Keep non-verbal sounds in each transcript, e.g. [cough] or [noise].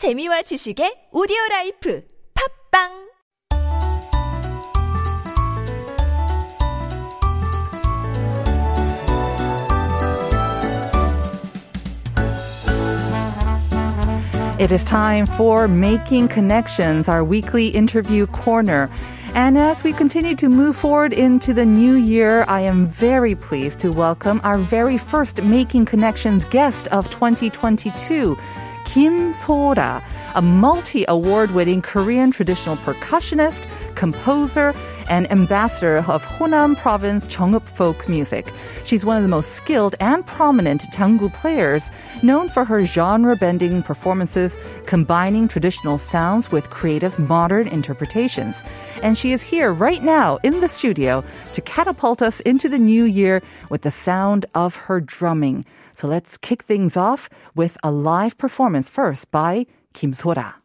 재미와 지식의 오디오 라이프 팝빵 It is time for Making Connections, our weekly interview corner. And as we continue to move forward into the new year, I am very pleased to welcome our very first Making Connections guest of 2022. Kim Sora, a multi award winning Korean traditional percussionist, composer, and ambassador of Honam Province Cheongup folk music. She's one of the most skilled and prominent Tangu players, known for her genre bending performances combining traditional sounds with creative modern interpretations. And she is here right now in the studio to catapult us into the new year with the sound of her drumming. So let's kick things off with a live performance first by Kim Sora.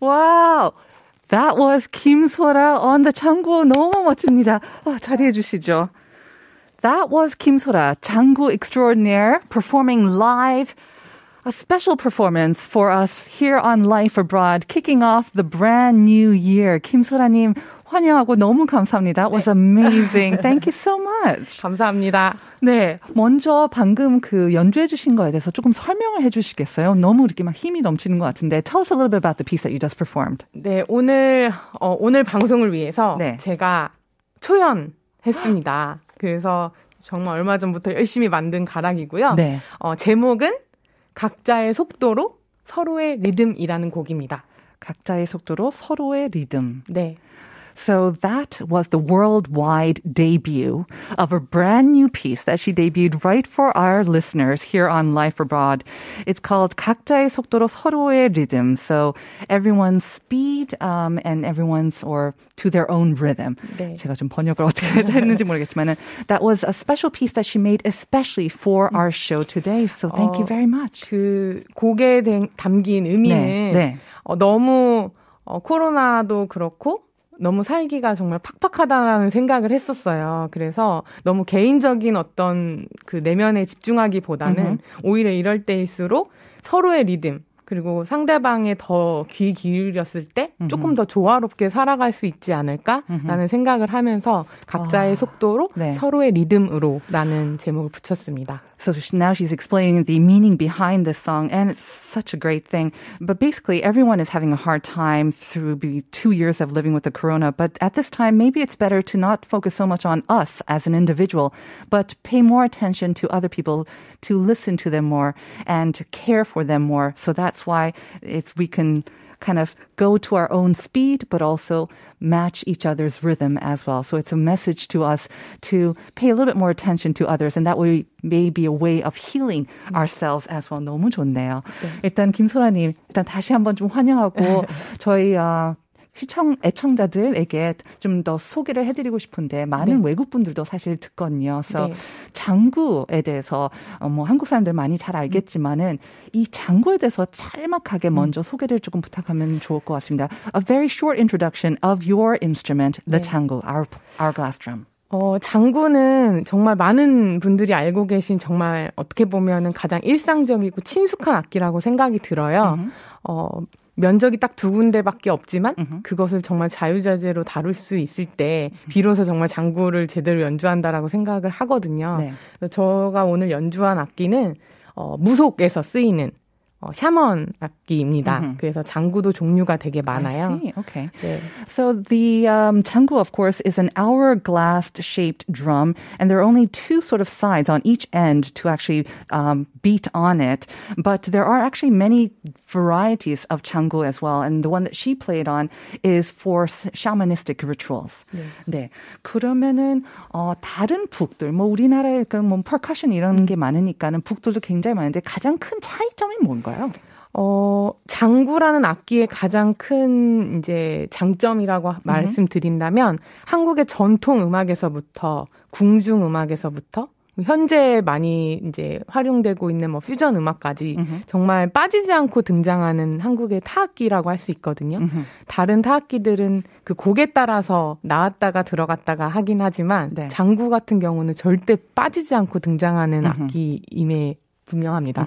wow. That was Kim Sora on the 창구 너무 멋집니다. 아, 자리해 주시죠. That was Kim Sora, 창구 extraordinaire, performing live a special performance for us here on Life Abroad, kicking off the brand new year. 김소라님 환영하고 너무 감사합니다. That was amazing. Thank you so much. 감사합니다. 네, 먼저 방금 그 연주해 주신 거에 대해서 조금 설명을 해 주시겠어요? 너무 이렇게 막 힘이 넘치는 것 같은데 Tell us a little bit about the piece that you just performed. 네, 오늘 어, 오늘 방송을 위해서 네. 제가 초연했습니다. 그래서 정말 얼마 전부터 열심히 만든 가락이고요. 네. 어, 제목은 각자의 속도로 서로의 리듬이라는 곡입니다. 각자의 속도로 서로의 리듬. 네. So that was the worldwide debut of a brand new piece that she debuted right for our listeners here on Life Abroad. It's called 각자의 속도로 서로의 rhythm. So everyone's speed um, and everyone's or to their own rhythm. 네. 제가 좀 번역을 어떻게 했는지 모르겠지만 that was a special piece that she made especially for our show today. So thank you 어, very much. 그 곡에 된- 담긴 의미는 네, 네. 어, 너무 어, 코로나도 그렇고 너무 살기가 정말 팍팍하다라는 생각을 했었어요. 그래서 너무 개인적인 어떤 그 내면에 집중하기보다는 오히려 이럴 때일수록 서로의 리듬 그리고 상대방에 더 귀 기울였을 때 조금 더 조화롭게 살아갈 수 있지 않을까라는 생각을 하면서 각자의 속도로 네. 서로의 리듬으로 라는 제목을 붙였습니다. So now she's explaining the meaning behind this song, and it's such a great thing. But basically, everyone is having a hard time through the two years of living with the corona. But at this time, maybe it's better to not focus so much on us as an individual, but pay more attention to other people, to listen to them more, and to care for them more. So that's why it's we can kind of go to our own speed, but also match each other's rhythm as well. So it's a message to us to pay a little bit more attention to others, and that way may be a way of healing ourselves as well. 너무 좋네요. 일단 김소라님, 일단 다시 한번 좀 환영하고 [laughs] 저희 어, 시청 애청자들에게 좀 더 소개를 해드리고 싶은데 많은 외국 분들도 사실 듣거든요. 그래서 네. 장구에 대해서 어, 뭐 한국 사람들 많이 잘 알겠지만은 이 장구에 대해서 짤막하게 먼저 소개를 조금 부탁하면 좋을 것 같습니다. A very short introduction of your instrument, the 장구, our our glass drum. 어, 장구는 정말 많은 분들이 알고 계신 정말 어떻게 보면은 가장 일상적이고 친숙한 악기라고 생각이 들어요. 어, 면적이 딱 두 군데밖에 없지만 그것을 정말 자유자재로 다룰 수 있을 때 비로소 정말 장구를 제대로 연주한다라고 생각을 하거든요. 네. 그래서 제가 오늘 연주한 악기는 어, 무속에서 쓰이는 어, 샤먼 악기입니다. 그래서 장구도 종류가 되게 많아요. I see. Okay. 네. So the um, changu, of course, is an hourglass-shaped drum, and there are only two sort of sides on each end to actually um, beat on it. But there are actually many varieties of changu as well, and the one that she played on is for s- shamanistic rituals. 네. 그러면은 어, 다른 북들, 뭐 우리나라에 그뭐 퍼커션 이런 게 많으니까는 북들도 굉장히 많은데 가장 큰 차이점이 뭔가요? 어, 장구라는 악기의 가장 큰 이제 장점이라고 말씀드린다면 한국의 전통 음악에서부터 궁중 음악에서부터 현재 많이 이제 활용되고 있는 뭐 퓨전 음악까지 정말 빠지지 않고 등장하는 한국의 타악기라고 할 수 있거든요. 다른 타악기들은 그 곡에 따라서 나왔다가 들어갔다가 하긴 하지만 네. 장구 같은 경우는 절대 빠지지 않고 등장하는 악기임에 분명합니다.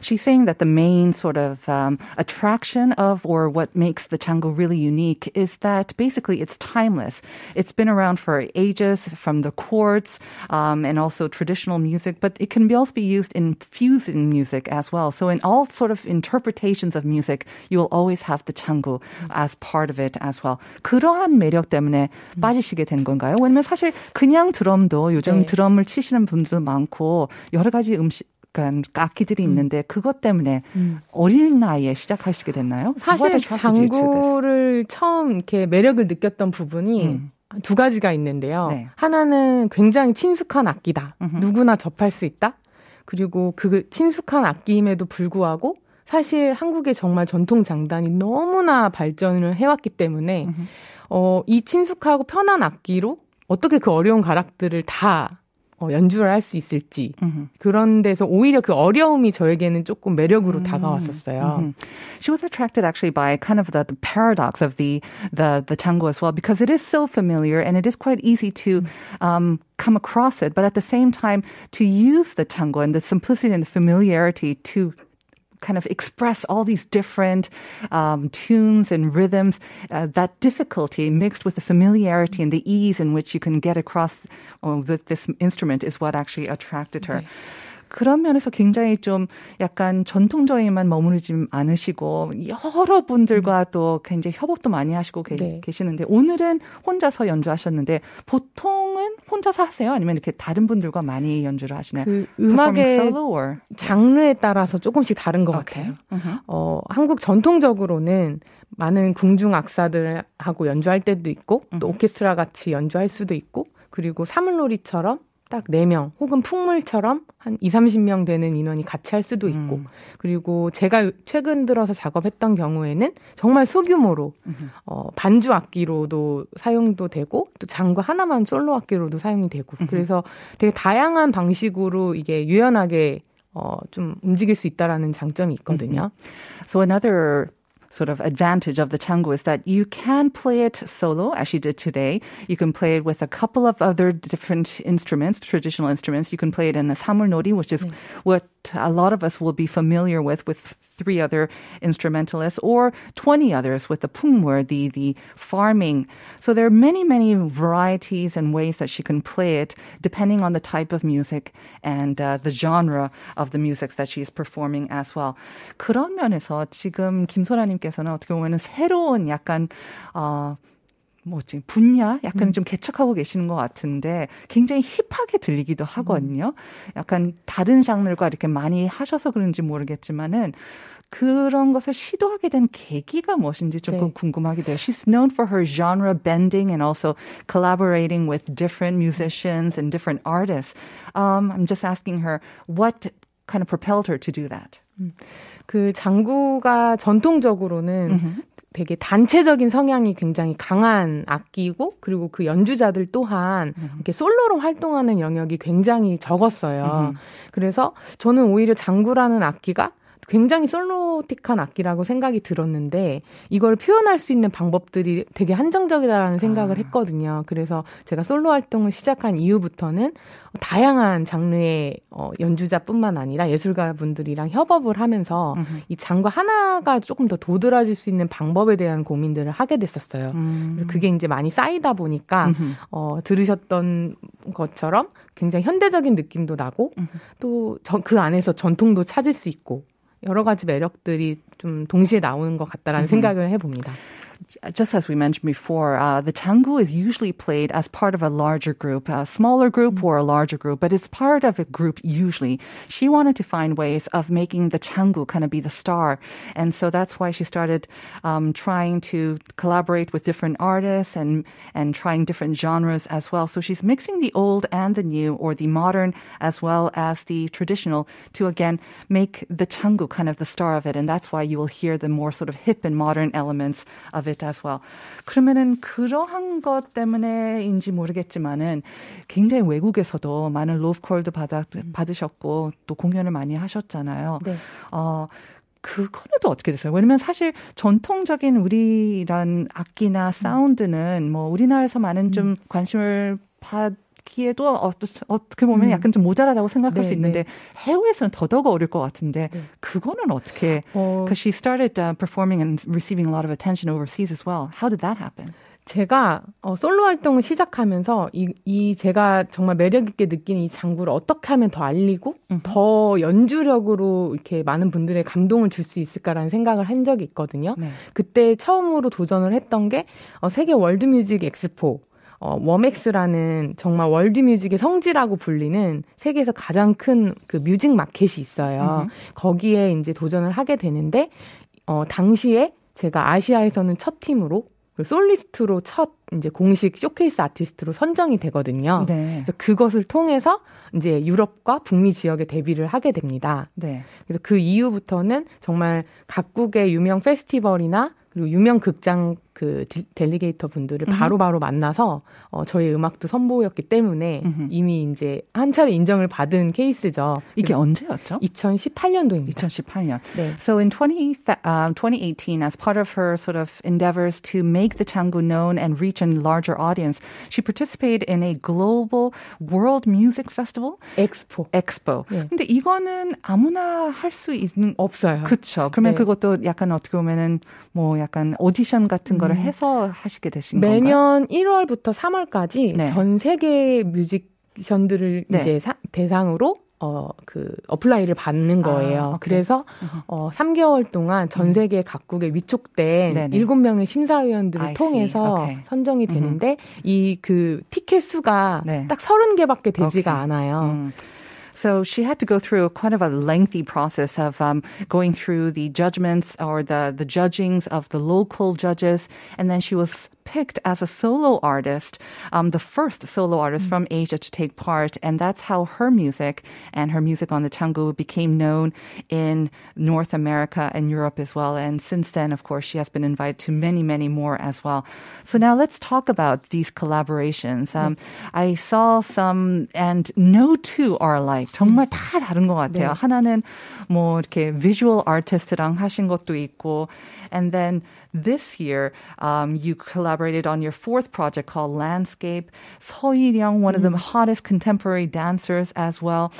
She's saying that the main sort of um, attraction of, or what makes the chango really unique, is that basically it's timeless. It's been around for ages, from the chords um, and also traditional music, but it can be also be used in fusion music as well. So in all sort of interpretations of music, you will always have the chango as part of it as well. 그러한 매력 때문에 빠지시게 된 건가요? 왜냐면 사실 그냥 드럼도 요즘 네. 드럼을 치시는 분들도 많고 여러 가지 음식 그러니까 악기들이 있는데 그것 때문에 어린 나이에 시작하시게 됐나요? 사실? 장구를 처음 이렇게 매력을 느꼈던 부분이 두 가지가 있는데요. 네. 하나는 굉장히 친숙한 악기다. 누구나 접할 수 있다. 그리고 그 친숙한 악기임에도 불구하고 사실 한국의 정말 전통 장단이 너무나 발전을 해왔기 때문에 어, 이 친숙하고 편한 악기로 어떻게 그 어려운 가락들을 다 어, 연주를 할 수 있을지 그런 데서 오히려 그 어려움이 저에게는 조금 매력으로 다가왔었어요. She was attracted actually by kind of the, the paradox of the, the the tango as well because it is so familiar and it is quite easy to um, come across it, but at the same time to use the tango and the simplicity and the familiarity to kind of express all these different um, tunes and rhythms, uh, that difficulty mixed with the familiarity and the ease in which you can get across this instrument is what actually attracted her. 그런 면에서 굉장히 좀 약간 전통적인만 머무르지 않으시고 여러 분들과 또 굉장히 협업도 많이 하시고 계, 네. 계시는데 오늘은 혼자서 연주하셨는데 보통은 혼자서 하세요? 아니면 이렇게 다른 분들과 많이 연주를 하시나요? 그 음악의 장르에 따라서 조금씩 다른 것 okay. 같아요. Uh-huh. 어, 한국 전통적으로는 많은 궁중 악사들하고 연주할 때도 있고 또 uh-huh. 오케스트라 같이 연주할 수도 있고 그리고 사물놀이처럼 딱 4명 혹은 풍물처럼 한 2, 30명 되는 인원이 같이 할 수도 있고 음. 그리고 제가 최근 들어서 작업했던 경우에는 정말 소규모로 음. 어, 반주 악기로도 사용도 되고 또 장구 하나만 솔로 악기로도 사용이 되고 음. 그래서 되게 다양한 방식으로 이게 유연하게 어, 좀 움직일 수 있다라는 장점이 있거든요. So another sort of advantage of the changu is that you can play it solo, as she did today. You can play it with a couple of other different instruments, traditional instruments. You can play it in a samulnori, which is what a lot of us will be familiar with, with three other instrumentalists or 20 others with the pungmur, the, the farming. So there are many, many varieties and ways that she can play it depending on the type of music and uh, the genre of the music that she's performing as well. 그런 면에서 지금 김소라님께서는 어떻게 보면 새로운 약간, 어, 뭐지 분야 약간 음. 좀 개척하고 계시는 것 같은데 굉장히 힙하게 들리기도 하거든요. 약간 다른 장르과 이렇게 많이 하셔서 그런지 모르겠지만은 그런 것을 시도하게 된 계기가 무엇인지 조금 네. 궁금하기도 해요. She's known for her genre bending and also collaborating with different musicians and different artists. Um, I'm just asking her what kind of propelled her to do that. 그 장구가 전통적으로는 mm-hmm. 되게 단체적인 성향이 굉장히 강한 악기고 그리고 그 연주자들 또한 음. 이렇게 솔로로 활동하는 영역이 굉장히 적었어요. 음. 그래서 저는 오히려 장구라는 악기가 굉장히 솔로틱한 악기라고 생각이 들었는데 이걸 표현할 수 있는 방법들이 되게 한정적이다라는 생각을 아. 했거든요. 그래서 제가 솔로 활동을 시작한 이후부터는 다양한 장르의 어, 연주자뿐만 아니라 예술가 분들이랑 협업을 하면서 음흠. 이 장과 하나가 조금 더 도드라질 수 있는 방법에 대한 고민들을 하게 됐었어요. 음. 그래서 그게 이제 많이 쌓이다 보니까 어, 들으셨던 것처럼 굉장히 현대적인 느낌도 나고 또 그 안에서 전통도 찾을 수 있고 여러 가지 매력들이 좀 동시에 나오는 것 같다라는 생각을 해봅니다. Just as we mentioned before, uh, the tango is usually played as part of a larger group, a smaller group or a larger group, but it's part of a group usually. She wanted to find ways of making the changu kind of be the star. And so that's why she started um, trying to collaborate with different artists and, and trying different genres as well. So she's mixing the old and the new or the modern as well as the traditional to again make the changu kind of the star of it. And that's why you will hear the more sort of hip and modern elements of it it as well. 그러면은 그러한 것 때문에인지 모르겠지만은 굉장히 외국에서도 많은 로프콜도 받아, 받으셨고 또 공연을 많이 하셨잖아요. 네. 어, 그거는 또 어떻게 됐어요? 왜냐면 사실 전통적인 우리란 악기나 사운드는 뭐 우리나라에서 많은 좀 음. 관심을 받 기에도 어떻게 보면 음. 약간 좀 모자라다고 생각할 네, 수 있는데 네. 해외에서는 더더욱 어려울 것 같은데 네. 그거는 어떻게? Because 어. she started uh, performing and receiving a lot of attention overseas as well. How did that happen? 제가 어, 솔로 활동을 시작하면서 이, 이 제가 정말 매력 있게 느끼는 이 장구를 어떻게 하면 더 알리고 음. 더 연주력으로 이렇게 많은 분들의 감동을 줄 수 있을까라는 생각을 한 적이 있거든요. 네. 그때 처음으로 도전을 했던 게 어, 세계 월드뮤직 엑스포 어, WOMEX라는 정말 월드뮤직의 성지라고 불리는 세계에서 가장 큰 그 뮤직 마켓이 있어요. 음. 거기에 이제 도전을 하게 되는데 어, 당시에 제가 아시아에서는 첫 팀으로 그 솔리스트로 첫 이제 공식 쇼케이스 아티스트로 선정이 되거든요. 네. 그래서 그것을 통해서 이제 유럽과 북미 지역에 데뷔를 하게 됩니다. 네. 그래서 그 이후부터는 정말 각국의 유명 페스티벌이나 그리고 유명 극장 그 델리게이터 분들을 바로바로 바로 만나서 어, 저희 음악도 선보였기 때문에 음흠. 이미 이제 한 차례 인정을 받은 케이스죠. 이게 언제였죠? 2018년도입니다. 2018년. 네. So in 20, um, 2018, as part of her sort of endeavors to make the tango known and reach a larger audience, she participated in a global world music festival. 엑스포. 엑스포. 네. 근데 이거는 아무나 할 수 있는 없어요. 그렇죠. 그러면 네. 그것도 약간 어떻게 보면은 뭐 약간 오디션 같은 거를 음. 해서 하시게 되신 건가요? 매년 1월부터 3월까지 네. 전 세계 뮤지션들을 네. 이제 사, 대상으로 어, 그, apply를 받는 아, 거예요. 아, 그래서, 어, 3개월 동안 전 음. 세계 각국에 위촉된 네네. 7명의 심사위원들을 통해서 okay. 선정이 되는데, 이그 티켓 수가 네. 딱 30개밖에 되지가 okay. 않아요. 음. So she had to go through quite of a lengthy process of um, going through the judgments or the, the judgings of the local judges. And then she was picked as a solo artist, um, the first solo artist mm. from Asia to take part. And that's how her music and her music on the tango became known in North America and Europe as well. And since then, of course, she has been invited to many, many more as well. So now let's talk about these collaborations. Um, I saw some, and no two are alike. 정말 다 다른 것 같아요. 네. 하나는 뭐 이렇게 visual artist랑 하신 것도 있고, and then this year, um, you collaborated collaborated on your fourth project called Landscape. So Yi Young, one mm. of the mm. hottest contemporary dancers as well.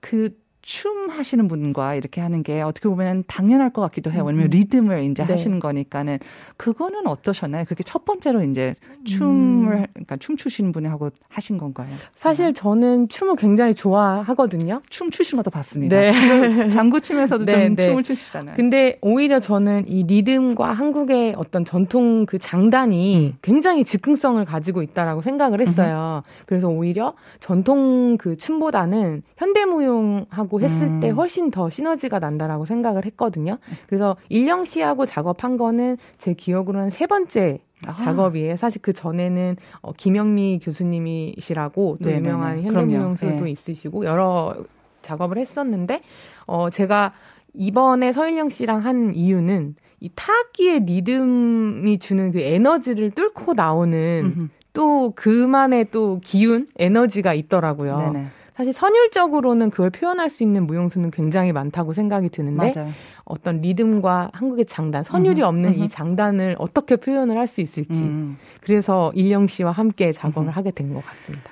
그 춤 하시는 분과 이렇게 하는 게 어떻게 보면 당연할 것 같기도 해요. 왜냐면 리듬을 이제 네. 하시는 거니까는 그거는 어떠셨나요? 그게 첫 번째로 이제 춤을 음. 그러니까 춤 추시는 분이 하고 하신 건가요? 사실 저는 춤을 굉장히 좋아하거든요. 춤 추시는 것도 봤습니다. 네. 장구 치면서도 네, 좀 네. 춤을 추시잖아요. 근데 오히려 저는 이 리듬과 한국의 어떤 전통 그 장단이 음. 굉장히 즉흥성을 가지고 있다라고 생각을 했어요. 음. 그래서 오히려 전통 그 춤보다는 현대무용하고 했을 음. 때 훨씬 더 시너지가 난다라고 생각을 했거든요. 그래서 일령 씨하고 작업한 거는 제 기억으로는 세 번째 아. 작업이에요. 사실 그 전에는 어, 김영미 교수님이시라고 또 네네네. 유명한 현대무용수도 네. 있으시고 여러 작업을 했었는데 어 제가 이번에 서일령 씨랑 한 이유는 이 타악기의 리듬이 주는 그 에너지를 뚫고 나오는 또 그만의 또 기운, 에너지가 있더라고요. 네네. 사실 선율적으로는 그걸 표현할 수 있는 무용수는 굉장히 많다고 생각이 드는데 맞아요. 어떤 리듬과 한국의 장단, 선율이 없는 이 장단을 어떻게 표현을 할 수 있을지 음. 그래서 일령 씨와 함께 작업을 하게 된 것 같습니다.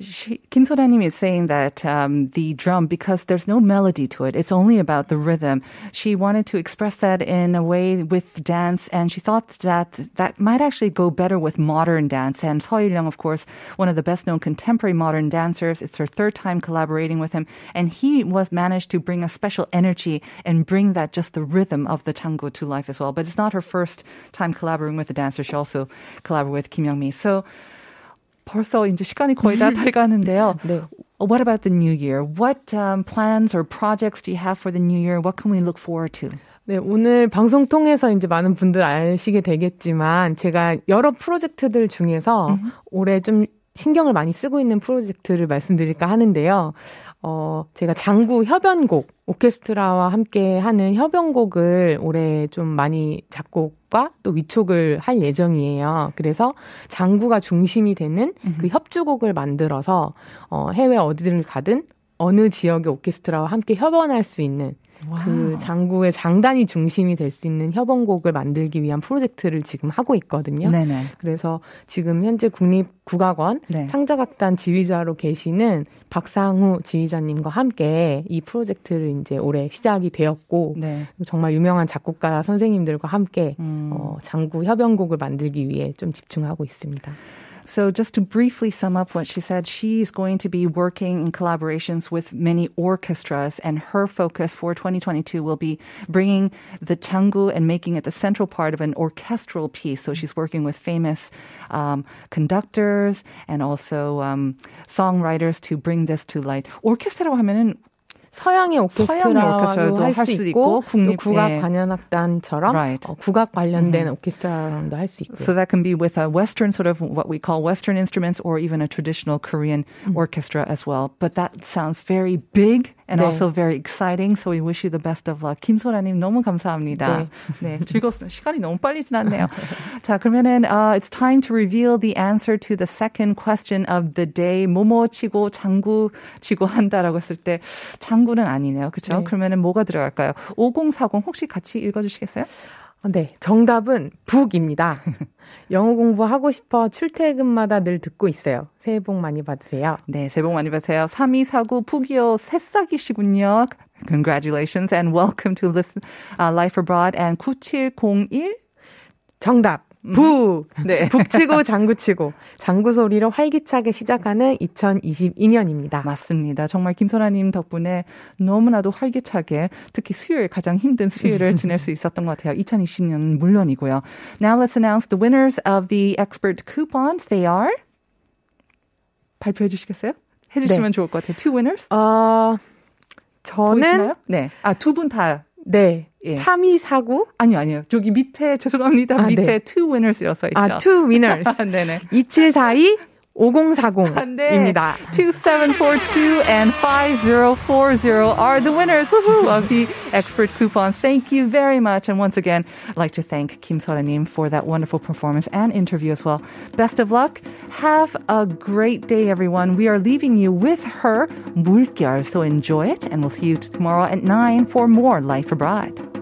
She, Kim Sodanim is saying that um, the drum, because there's no melody to it, it's only about the rhythm. She wanted to express that in a way with dance, and she thought that that might actually go better with modern dance. And Seo Young, of course, one of the best-known contemporary modern dancers. It's her third time collaborating with him, and he was managed to bring a special energy and bring that just the rhythm of the tango to life as well. But it's not her first time collaborating with a dancer. She also collaborated with Kim Young Mi. So. 벌써 이제 시간이 거의 다 돼가는데요. 네. What about the new year? What um, plans or projects do you have for the new year? What can we look forward to? 네, 오늘 방송 통해서 이제 많은 분들 아시게 되겠지만 제가 여러 프로젝트들 중에서 mm-hmm. 올해 좀 신경을 많이 쓰고 있는 프로젝트를 말씀드릴까 하는데요. 어, 제가 장구 협연곡, 오케스트라와 함께 하는 협연곡을 올해 좀 많이 작곡과 또 위촉을 할 예정이에요. 그래서 장구가 중심이 되는 그 협주곡을 만들어서 어, 해외 어디를 가든 어느 지역의 오케스트라와 함께 협연할 수 있는 그 장구의 장단이 중심이 될 수 있는 협원곡을 만들기 위한 프로젝트를 지금 하고 있거든요. 네네. 그래서 지금 현재 국립국악원 네. 창작악단 지휘자로 계시는 박상우 지휘자님과 함께 이 프로젝트를 이제 올해 시작이 되었고 네. 정말 유명한 작곡가 선생님들과 함께 음. 어, 장구 협연곡을 만들기 위해 좀 집중하고 있습니다. So just to briefly sum up what she said, she's going to be working in collaborations with many orchestras and her focus for 2022 will be bringing the tango and making it the central part of an orchestral piece. So she's working with famous um, conductors and also um, songwriters to bring this to light. orchestra라고 하면은 서양의 오케스트라도 할 수 있고, 국립 국악 예. 관현악단처럼 right. 어, 국악 관련된 mm-hmm. 오케스트라랑도 할 수 있고. So that can be with a Western sort of what we call Western instruments or even a traditional Korean mm-hmm. orchestra as well. But that sounds very big and 네. also very exciting. So we wish you the best of luck. 김소라님 너무 감사합니다. 네, 즐거웠어요. 시간이 너무 빨리 지났네요. 자, 그러면은 uh, it's time to reveal the answer to the second question of the day. 뭐뭐 치고 장구 치고 한다라고 했을 때 장구는 아니네요. 그렇죠? 네. 그러면은 뭐가 들어갈까요? 5040 혹시 같이 읽어주시겠어요? 네, 정답은 북입니다. 영어 공부하고 싶어 출퇴근마다 늘 듣고 있어요. 새해 복 많이 받으세요. 네, 새해 복 많이 받으세요. 3249 푸기요 새싹이시군요. Congratulations and welcome to listen, uh, Life Abroad and 9701 정답. 북! 네. [laughs] 북치고 장구치고 장구 소리로 활기차게 시작하는 2022년입니다. 맞습니다. 정말 김선아님 덕분에 너무나도 활기차게 특히 수요일 가장 힘든 수요일을 지낼 수 있었던 것 같아요. 2020년은 물론이고요. Now let's announce the winners of the expert coupons. They are 발표해 주시겠어요? 해주시면 네. 좋을 것 같아요. Two winners. 어, 저는 보이시나요? 네. 아, 두 분 다. 네. 예. 3249 아니요, 아니요. 저기 밑에, 죄송합니다. 아, 밑에 네. two winners 이어서 있죠. 아, two winners. [laughs] 네네. 2742 네. 5040입니다. 2742 and 5040 are the winners woohoo, of the expert coupons. Thank you very much. And once again, I'd like to thank Kim Soranim for that wonderful performance and interview as well. Best of luck. Have a great day, everyone. We are leaving you with her, 물결. So enjoy it, and we'll see you tomorrow at 9 for more Life Abroad.